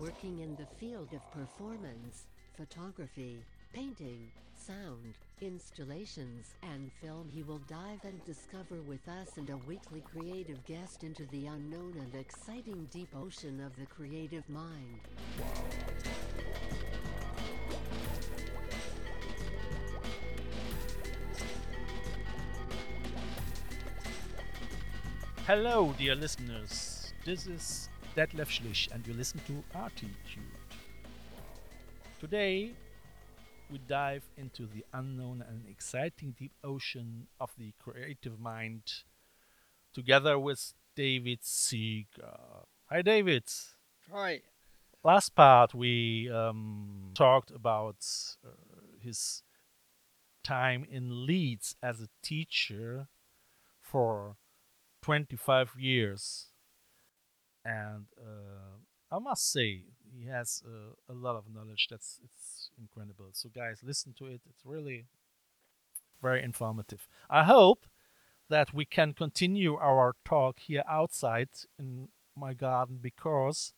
Working in the field of performance, photography, painting, sound, installations, and film, he will dive and discover with us and a weekly creative guest into the unknown and exciting deep ocean of the creative mind. Hello, dear listeners. This is Detlef Schlich, and you listen to Artitude. Today, we dive into the unknown and exciting deep ocean of the creative mind together with David Seeger. Hi, David. Hi. Last part, we um, talked about uh, his time in Leeds as a teacher for 25 years. And uh, I must say, he has uh, a lot of knowledge. That's it's incredible. So, guys, listen to it. It's really very informative. I hope that we can continue our talk here outside in my garden because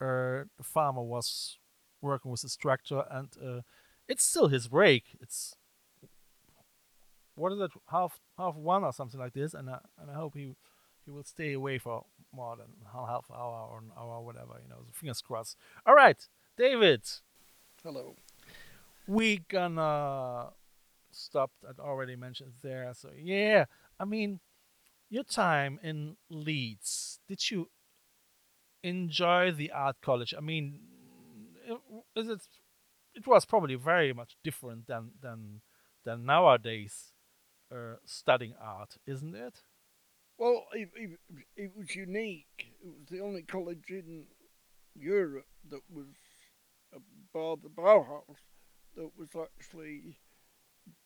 uh, the farmer was working with his tractor and uh, it's still his break. It's what is it half half one or something like this, and I, and I hope he he will stay away for more than half hour or an hour, whatever. You know, so fingers crossed. All right, David. Hello. We gonna stop. I already mentioned there. So yeah, I mean, your time in Leeds. Did you enjoy the art college? I mean, is it? It was probably very much different than than than nowadays uh, studying art, isn't it? Well, it, it, it was unique. It was the only college in Europe that was, uh, bar the Bauhaus, that was actually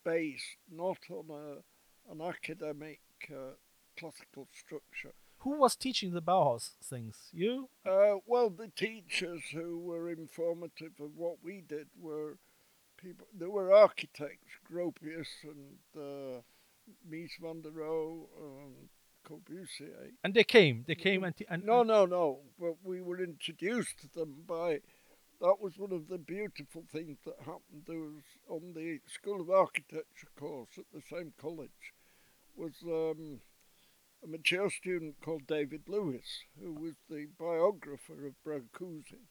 based not on a, an academic uh, classical structure. Who was teaching the Bauhaus things? You? Uh, well, the teachers who were informative of what we did were people. There were architects, Gropius and uh, Mies van der Rohe, and Corbusier. And they came. They came and, t- and No, no, no. But we were introduced to them by. That was one of the beautiful things that happened. There was on the School of Architecture course at the same college was um, a mature student called David Lewis, who was the biographer of Brancusi.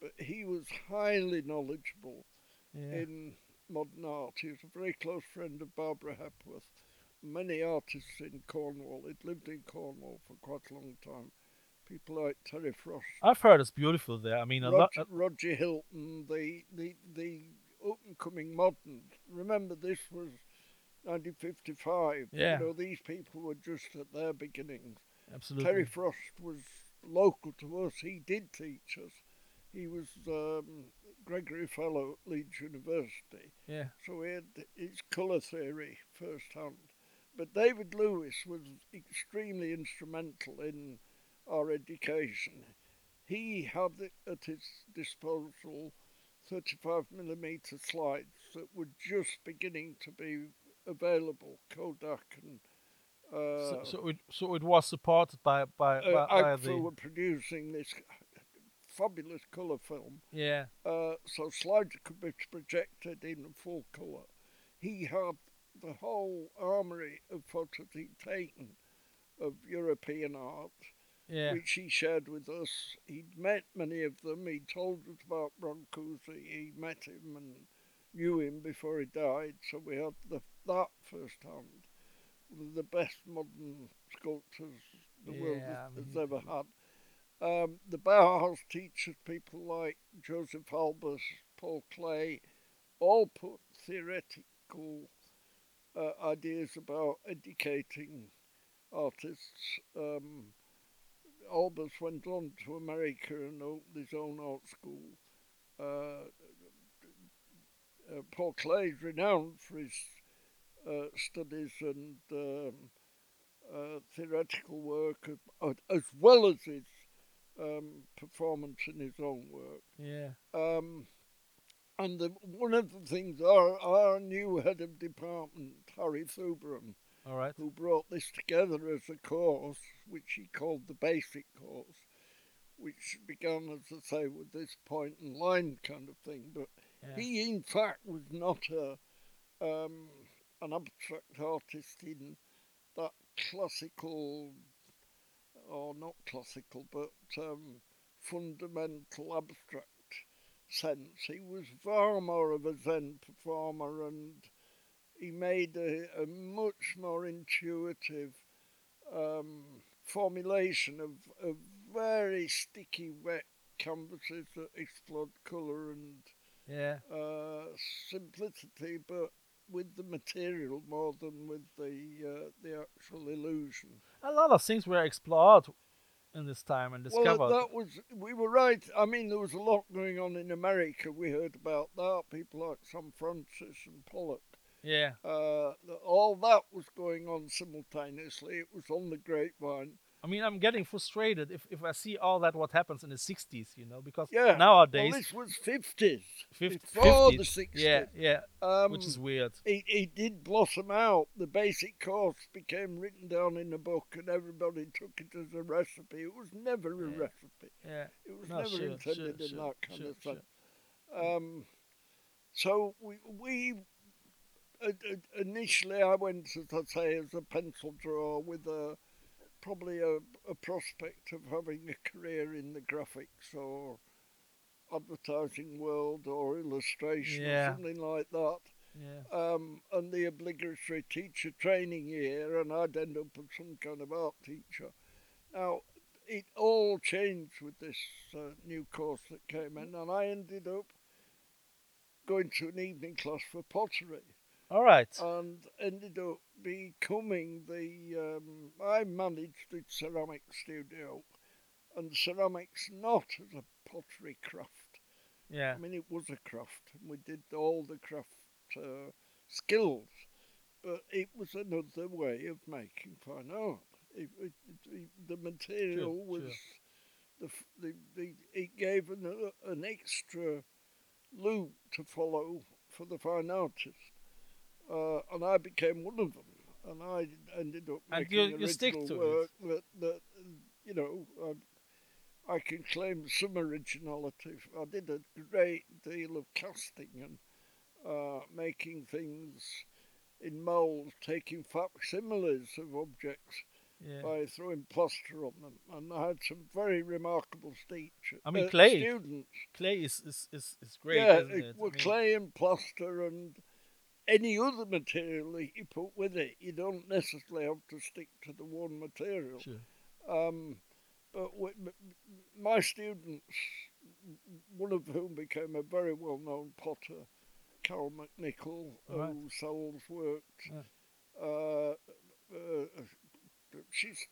But he was highly knowledgeable Yeah. in modern art. He was a very close friend of Barbara Hepworth. Many artists in Cornwall. He'd lived in Cornwall for quite a long time. People like Terry Frost, I've heard it's beautiful there. I mean, a lot. Roger, Roger Hilton, the the the up and coming modern. Remember, this was 1955. Yeah. You know, these people were just at their beginnings. absolutely. Terry Frost was local to us. He did teach us. He was um, Gregory Fellow at Leeds University. Yeah. So he had his colour theory firsthand. But David Lewis was extremely instrumental in our education. He had at his disposal 35 millimeter slides that were just beginning to be available, Kodak and uh, so, so it so it was supported by by, uh, by the were producing this fabulous colour film. yeah Uh, so slides could be projected in full colour. He had the whole armory of photos he'd taken of European art, yeah which he shared with us. He'd met many of them. He told us about Brancusi. He met him and knew him before he died. So we had the, that firsthand. One of the best modern sculptors the world Yeah, has, I has ever had. Um, the Bauhaus teachers, people like Josef Albers, Paul Klee, all put theoretical uh, ideas about educating artists. Um, Albers went on to America and opened his own art school. Uh, uh, Paul Klee is renowned for his uh, studies and um, uh, theoretical work as, as well as his um, performance in his own work. Yeah. Um, and the, one of the things our our new head of department, Harry Thubron, All right. who brought this together as a course, which he called the basic course, which began, as I say, with this point and line kind of thing. But Yeah. he, in fact, was not a um, an abstract artist in that classical, or not classical, but um, fundamental abstract sense. He was far more of a Zen performer, and he made a, a much more intuitive um, formulation of, of very sticky, wet canvases that explored colour and Yeah. uh, simplicity, but with the material more than with the uh, the actual illusion. A lot of things were explored in this time and discovered. Well, that was we were right. I mean, there was a lot going on in America. We heard about that. People like Sam Francis and Pollock. yeah. Uh, all that was going on simultaneously. It was on the grapevine. I mean, I'm getting frustrated if, if I see all that what happens in the 60s, you know, because Yeah. nowadays, well, this was fifties. fif- before 50s, the 60s. yeah, yeah, Um, which is weird. it, it did blossom out. The basic course became written down in a book, and everybody took it as a recipe. It was never a Yeah. recipe. Yeah, It was No, never sure, intended sure, in sure, that kind of sure. Um, so we, we uh, uh, initially I went, as I say, as a pencil drawer with a probably a, a prospect of having a career in the graphics or advertising world or illustration Yeah. or something like that yeah, um, and the obligatory teacher training year, and I'd end up as some kind of art teacher. Now, it all changed with this uh, new course that came in, and I ended up going to an evening class for pottery all right. and ended up becoming the. Um, I managed the ceramic studio, and ceramics not as a pottery craft. yeah, I mean, it was a craft, and we did all the craft uh, skills, but it was another way of making fine art. It, it, it, the material Sure, was sure. the, the the it gave an an extra loop to follow for the fine artist, uh, and I became one of them. And I ended up And making you- original you stick to it. work that that you know. I, I can claim some originality. I did a great deal of casting and uh, making things in moulds, taking facsimiles of objects yeah. by throwing plaster on them. And I had some very remarkable teachers. I mean, uh, clay. students. Clay is, is, is, is great, yeah, isn't it? I mean, clay and plaster and any other material that you put with it. You don't necessarily have to stick to the one material. Sure. Um, but w- m- m- my students, one of whom became a very well known potter, Carol McNicoll, Right. who sells work. Yeah. Uh, uh, she's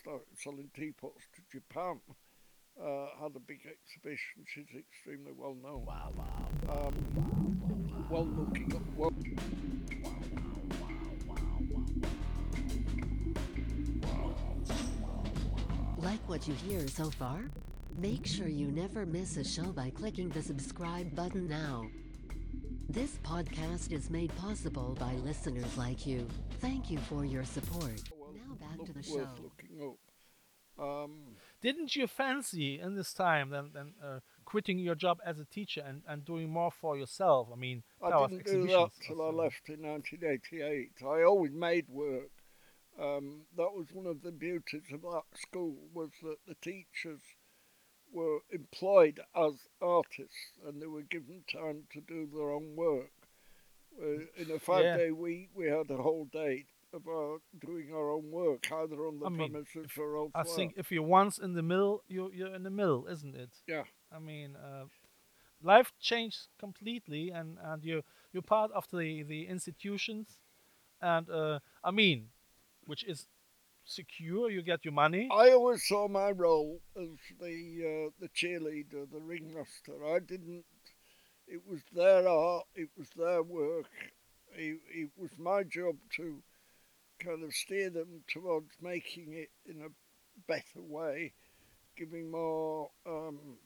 started selling teapots to Japan. Uh, had a big exhibition. She's extremely well known. Wow, wow. Um, well looking. Well, Like what you hear so far? Make sure you never miss a show by clicking the subscribe button now. This podcast is made possible by listeners like you. Thank you for your support. well Now back to the show. looking up. Um, Didn't you fancy in this time then, then uh, quitting your job as a teacher and, and doing more for yourself? I mean, I didn't do that till I left in 1988. I always made work. Um, that was one of the beauties of that school was that the teachers were employed as artists and they were given time to do their own work. Uh, in a five-day week, we had a whole day about doing our own work, either on the I mean, premises or elsewhere. I think if you're once in the mill, you're, you're in the mill, isn't it? Yeah. I mean, uh, life changed completely, and, and you you're part of the, the institutions, and uh, I mean, which is secure. You get your money. I always saw my role as the uh, the cheerleader, the ringmaster. I didn't. It was their art. It was their work. It, it was my job to kind of steer them towards making it in a better way, giving more um,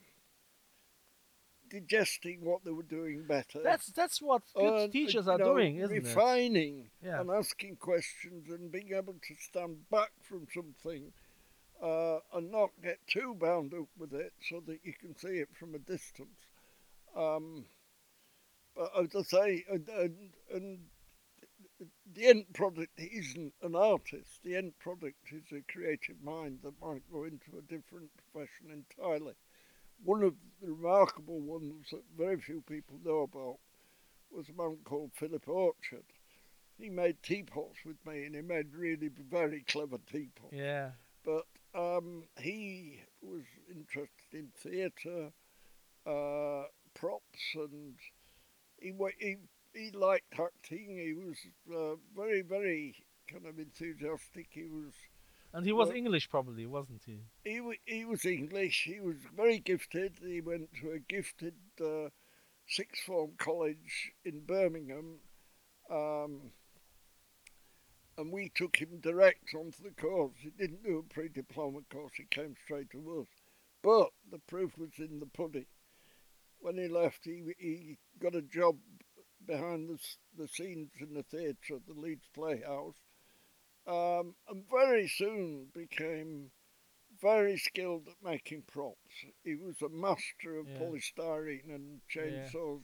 digesting what they were doing better. That's that's what good and, teachers are know, doing, isn't it? refining Yeah. and asking questions and being able to stand back from something uh, and not get too bound up with it so that you can see it from a distance. Um, but as I say, and, and, and the end product isn't an artist. The end product is a creative mind that might go into a different profession entirely. One of the remarkable ones that very few people know about was a man called Philip Orchard. He made teapots with me, and he made really very clever teapots. Yeah. But um, he was interested in theatre, uh, props, and he he he liked acting. He was uh, very very kind of enthusiastic. He was And he was Well- English, probably, wasn't he? he wa- he was English. He was very gifted. He went to a gifted uh, sixth form college in Birmingham, um, and we took him direct onto the course. He didn't do a pre-diploma course. He came straight to us. But the proof was in the pudding. When he left, he he got a job behind the the scenes in the theatre at the Leeds Playhouse, um, and very soon became very skilled at making props. He was a master of Yeah. polystyrene and chainsaws.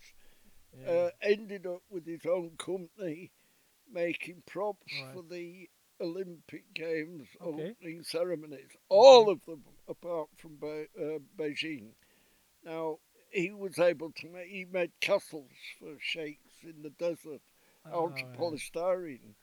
Yeah. Uh, ended up with his own company making props Right. for the Olympic Games Okay. opening ceremonies. All of them, apart from Be- uh, Beijing. Now he was able to make. He made castles for sheikhs in the desert out Oh, of yeah. polystyrene,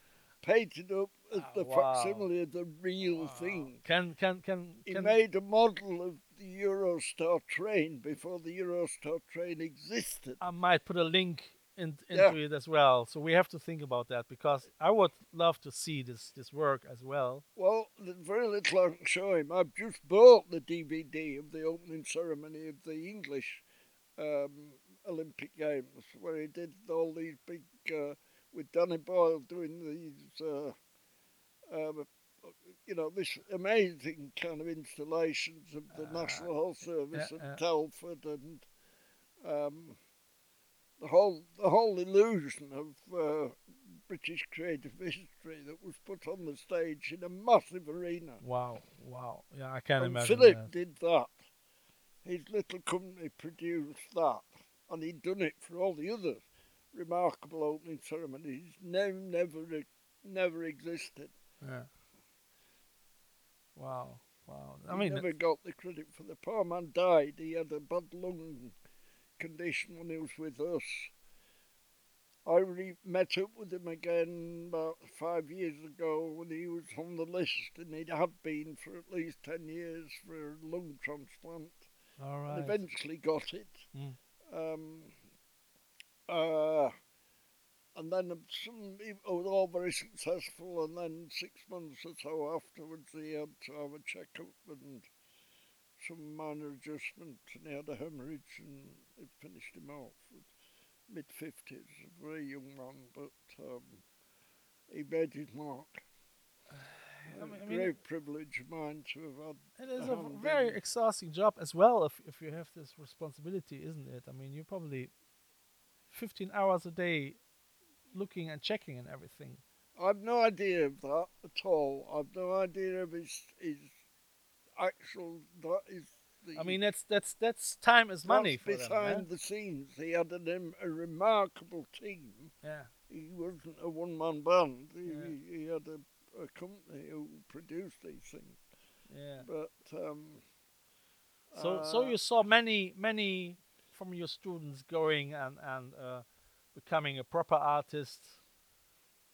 painted up as Ah, the wow. facsimile of the real Wow. thing. Can can can He can made a model of the Eurostar train before the Eurostar train existed. I might put a link in, into Yeah. it as well. So we have to think about that because I would love to see this this work as well. Well, there's very little I can show him. I've just bought the DVD of the opening ceremony of the English um, Olympic Games, where he did all these big, uh, with Danny Boyle doing these, uh, um, you know, this amazing kind of installations of the Ah, National Health Service yeah, and yeah. Telford and um, the whole the whole illusion of uh, British creative history that was put on the stage in a massive arena. Wow, wow. Yeah, I can and imagine Philip that. did that. His little company produced that, and he'd done it for all the other remarkable opening ceremonies. Never, never, never existed. Yeah. Wow, wow. I he mean, never got the credit for the poor man. Died. He had a bad lung condition when he was with us. I re- met up with him again about five years ago when he was on the list, and he had been for at least ten years for a lung transplant. all and eventually got it. Mm. Um, uh, and then some, it was all very successful. And then six months or so afterwards, he had to have a checkup and some minor adjustment, and he had a hemorrhage, and it finished him off. Mid fifties, a very young man, but um, he made his mark. I A mean- I mean, great privilege of mine to have had It is a Um, very exhausting job as well if, if you have this responsibility, isn't it? I mean, you're probably 15 hours a day looking and checking and everything. I've no idea of that at all. I've no idea of his his actual that is the I mean, that's that's that's time is money for them. behind yeah? the scenes. He had an, a remarkable team. Yeah. He wasn't a one man band. He, Yeah. he, had a, a company who produced these things. Yeah. But um, So so uh, you saw many many from your students going and and uh, becoming a proper artist,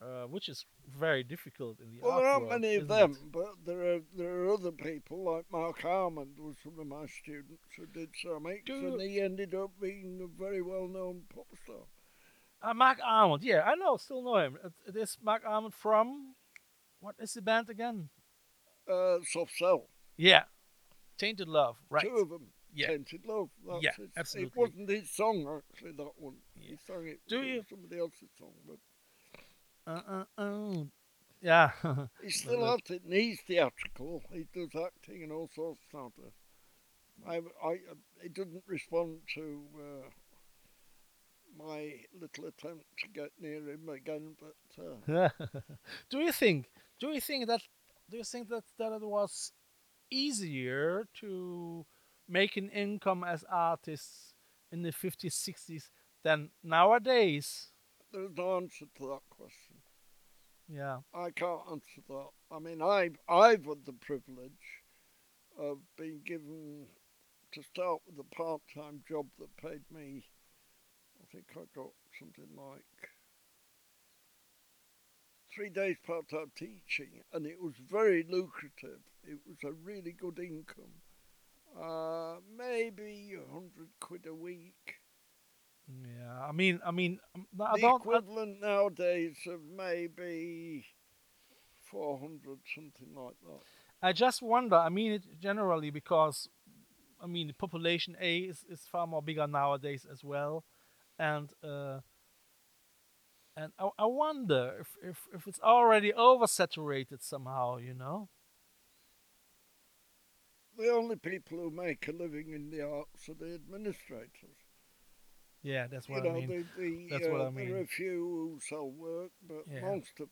uh, which is very difficult in the Well, art there aren't world, many of them, it? but there are there are other people like Marc Almond was one of my students who did ceramics, Do and he ended up being a very well known pop star. Uh, Marc Almond, yeah, I know, still know him. It, it is Marc Almond from what is the band again? Uh, soft cell. Yeah, Tainted Love, right? Two of them. Yeah. Tainted Love. That's Yeah, his, absolutely. It wasn't his song, actually, that one. He sang it. Do you- Somebody else's song. But Uh, uh, uh. Yeah. he's still at it, and he's theatrical. He does acting and all sorts of stuff. I, I, he didn't respond to uh, my little attempt to get near him again, but uh, do you think? Do you think that? Do you think that that it was easier to make an income as artists in the 50s, 60s than nowadays? there's no answer to that question. Yeah. I can't answer that. I mean, I've, I've had the privilege of being given to start with a part time job that paid me, I think I got something like three days part time teaching, and it was very lucrative. It was a really good income. Uh, maybe a hundred quid a week. Yeah. I mean, I mean, um, I the don't. I- equivalent nowadays of maybe 400, something like that. I just wonder. I mean, it generally because, I mean, the population A is, is far more bigger nowadays as well, and uh, and I, I wonder if, if if it's already oversaturated somehow. You know? The only people who make a living in the arts are the administrators. Yeah, that's You what know, I mean. the, the, That's uh, what I mean. there are a few who sell work, but Yeah. most of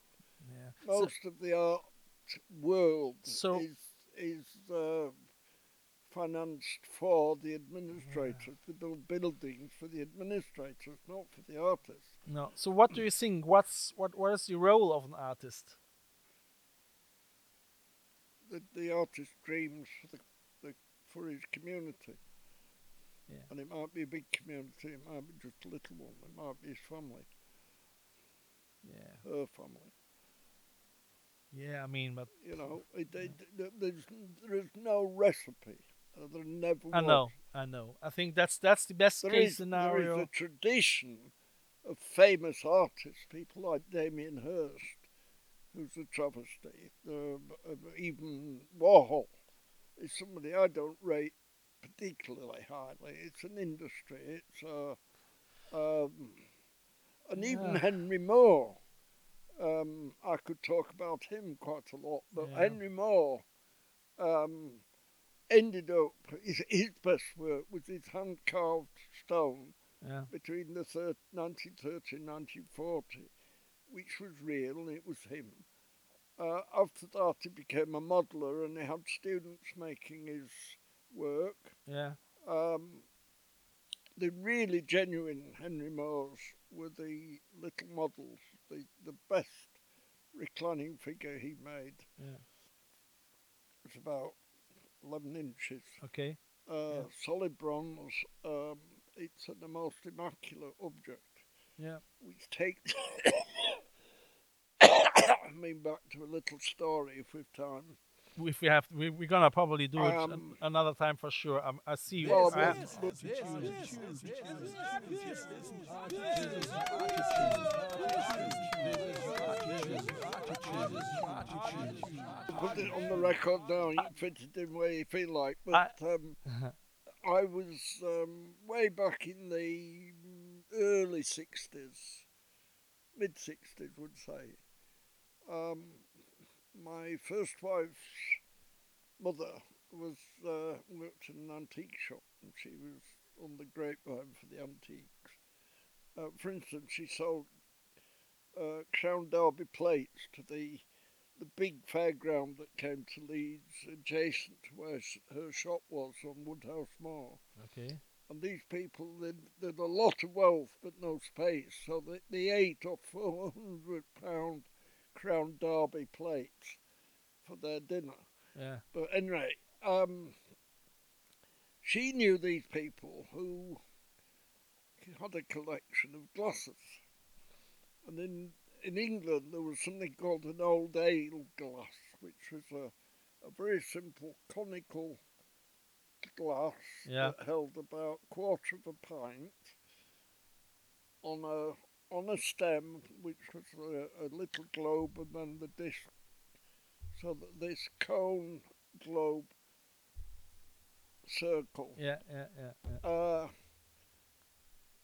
Yeah. So- most of the art world So- is is uh, financed for the administrators. They build buildings for the administrators, not for the artists. no. So what do you think? What's what? What is the role of an artist? The, the artist dreams for the for his community. Yeah. And it might be a big community, it might be just a little one, it might be his family, Yeah. her family. Yeah. I mean, but You know, it, it, th- there's there is no recipe. Uh, there never I was. know. I know. I think that's that's the best There case is, scenario. is a tradition of famous artists, people like Damien Hirst, who's a travesty. Uh, even Warhol is somebody I don't rate particularly highly. It's an industry. It's uh, um, and even Yeah. Henry Moore. Um, I could talk about him quite a lot, but Yeah. Henry Moore um, ended up his, his best work was his hand carved stone yeah. between the thir- 1930 and 1940, which was real and it was him. Uh, after that, he became a modeller and he had students making his work. Yeah. Um, the really genuine Henry Moores were the little models, the, the best reclining figure he made. Yeah. It's about 11 inches. Okay. Uh, Yeah. Solid bronze. Um, it's the most immaculate object. Yeah. which takes me back to a little story if we've time. If we have, we, we're gonna probably do it Um, an- another time for sure. Um, I see. Well, I have- but- put it on the record now. You can fit it in where you feel like. But um, I was um, way back in the early '60s, mid '60s, would say. Um, my first wife's mother was uh, worked in an antique shop, and she was on the grapevine for the antiques. Uh, for instance, she sold uh, Crown Derby plates to the the big fairground that came to Leeds, adjacent to where her shop was on Woodhouse Moor. Okay. And these people, they'd, they'd a lot of wealth but no space, so they, they ate off four hundred pound Crown Derby plates for their dinner. Yeah. But anyway, um, she knew these people who had a collection of glasses. And in, in England, there was something called an old ale glass, which was a, a very simple conical glass Yeah. that held about a quarter of a pint on a on a stem, which was a, a little globe, and then the disc So that this cone, globe, circle, Yeah, yeah, yeah, yeah. uh,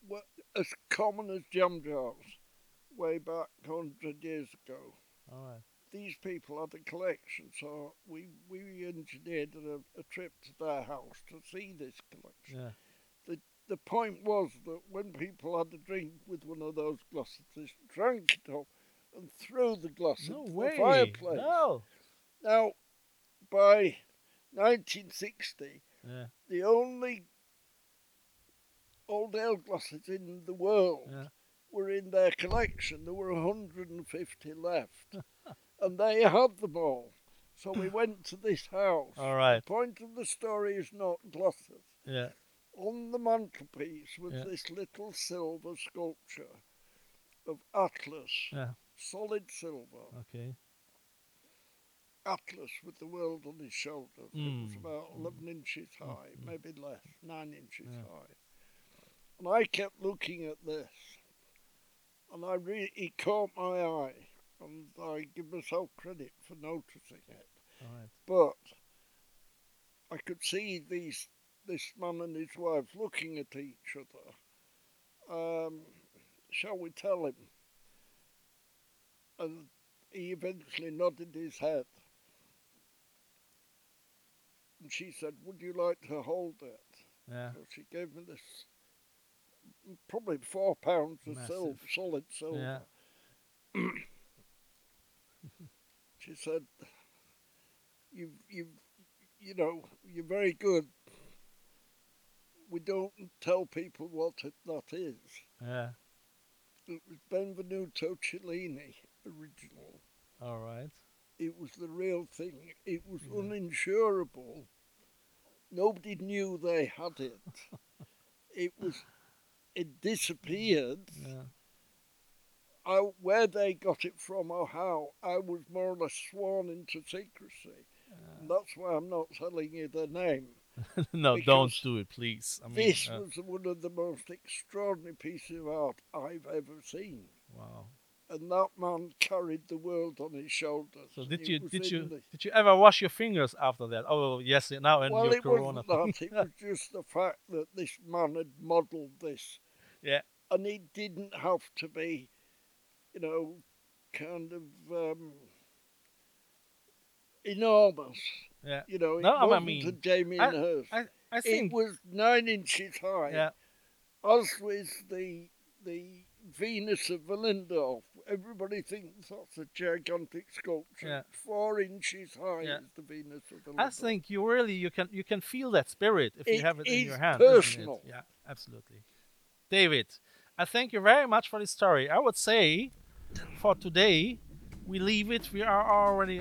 were as common as jam jars way back 100 years ago. All right. These people had a collection, so we, we engineered a, a trip to their house to see this collection. Yeah. The point was that when people had a drink with one of those glasses, they drank it up and threw the glass No into way. the fireplace. No. Now, by 1960, Yeah. the only old ale glasses in the world Yeah. were in their collection. There were 150 left, and they had them all. So we went to this house. All right. The point of the story is not glasses. Yeah. On the mantelpiece was Yeah. this little silver sculpture of Atlas, Yeah. solid silver. Okay. Atlas with the world on his shoulders. It was Mm. about 11 inches high, mm. maybe less, 9 inches Yeah. high. And I kept looking at this, and I really, it caught my eye, and I give myself credit for noticing it. Right. But I could see these this man and his wife looking at each other. Um, shall we tell him? And he eventually nodded his head. And she said, Would you like to hold it? Yeah. So she gave me this probably four pounds of silver, solid silver. Yeah. she said, "You've, you've, you know, you're very good. We don't tell people what it, that is. Yeah. It was Benvenuto Cellini original. All right. It was the real thing. It was Yeah. uninsurable. Nobody knew they had it. it was, it disappeared. Yeah. I, where they got it from or how, I was more or less sworn into secrecy. And that's why I'm not telling you the name. no, don't do it, please. I mean, this uh, was one of the most extraordinary pieces of art I've ever seen. wow. And that man carried the world on his shoulders. So did you did you the- did you ever wash your fingers after that? Oh yes, now and well, your it Corona. wasn't that. It was just the fact that this man had modelled this. Yeah. And he didn't have to be, you know, kind of um, enormous. Yeah. You know, it No, I wasn't mean, a Damien I- Hirst. I I it think was nine inches high. yeah As with the the Venus of Willendorf, everybody thinks that's a gigantic sculpture. Yeah. Four inches high Yeah. is the Venus of Willendorf. I think you really you can you can feel that spirit if you have it in your hand. it? personal. Yeah, absolutely. David, I thank you very much for this story. I would say for today we leave it. We are already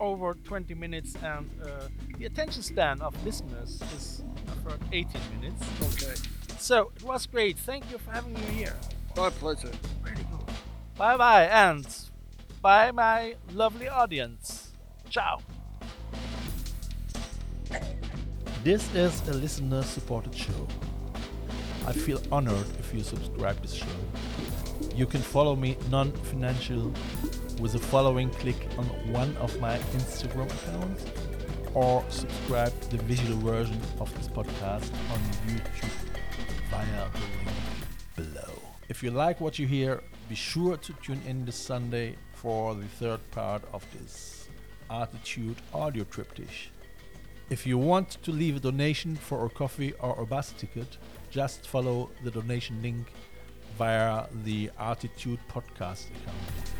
over 20 minutes, and uh, the attention span of listeners is for 18 minutes. Okay. So it was great. Thank you for having me here. My pleasure. Really good. Bye bye, and bye, my lovely audience. Ciao. This is a listener supported show. I feel honored if you subscribe this show. You can follow me non financial with a following click on one of my Instagram accounts or subscribe to the visual version of this podcast on YouTube via the link below. If you like what you hear, be sure to tune in this Sunday for the third part of this Artitude audio triptych. If you want to leave a donation for a coffee or a bus ticket, just follow the donation link via the Artitude podcast account.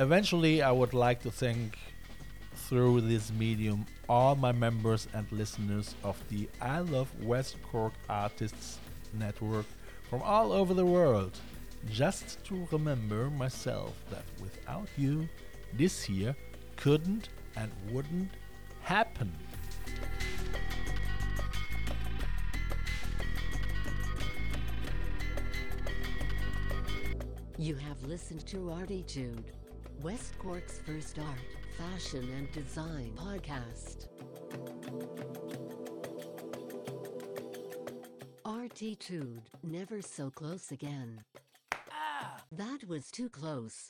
Eventually, I would like to thank through this medium all my members and listeners of the I Love West Cork Artists Network from all over the world. Just to remember myself that without you, this here couldn't and wouldn't happen. You have listened to Artitude, West Cork's first art, fashion, and design podcast. Artitude, never so close again. Ah! That was too close.